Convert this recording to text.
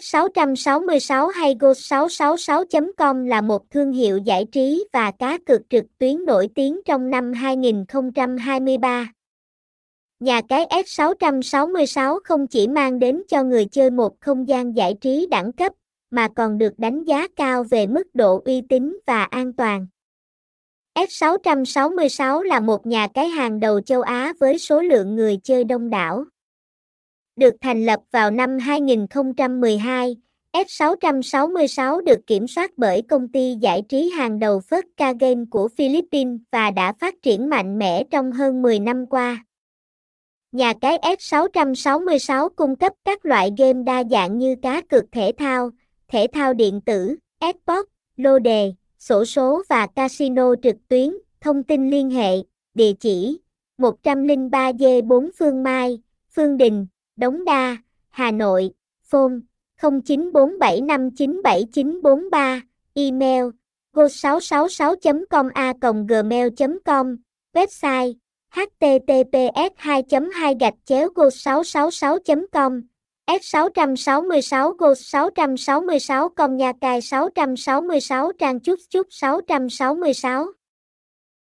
S666 hay Go666.com là một thương hiệu giải trí và cá cược trực tuyến nổi tiếng trong năm 2023. Nhà cái S666 không chỉ mang đến cho người chơi một không gian giải trí đẳng cấp, mà còn được đánh giá cao về mức độ uy tín và an toàn. S666 là một nhà cái hàng đầu châu Á với số lượng người chơi đông đảo. Được thành lập vào năm 2012, S666 được kiểm soát bởi công ty giải trí hàng đầu Fosca Game của Philippines và đã phát triển mạnh mẽ trong hơn 10 năm qua. Nhà cái S666 cung cấp các loại game đa dạng như cá cược thể thao, thể thao điện tử, Xbox, lô đề, sổ số và casino trực tuyến. Thông tin liên hệ, địa chỉ 103D 4 Phương Mai, Phương Đình, Đống Đa, Hà Nội, phone 0947597943, email go666.com a gmail.com, website https 2 2 gạch chéo go 666 com S666 Go 666 Công nhà cài 666 Trang chút chút 666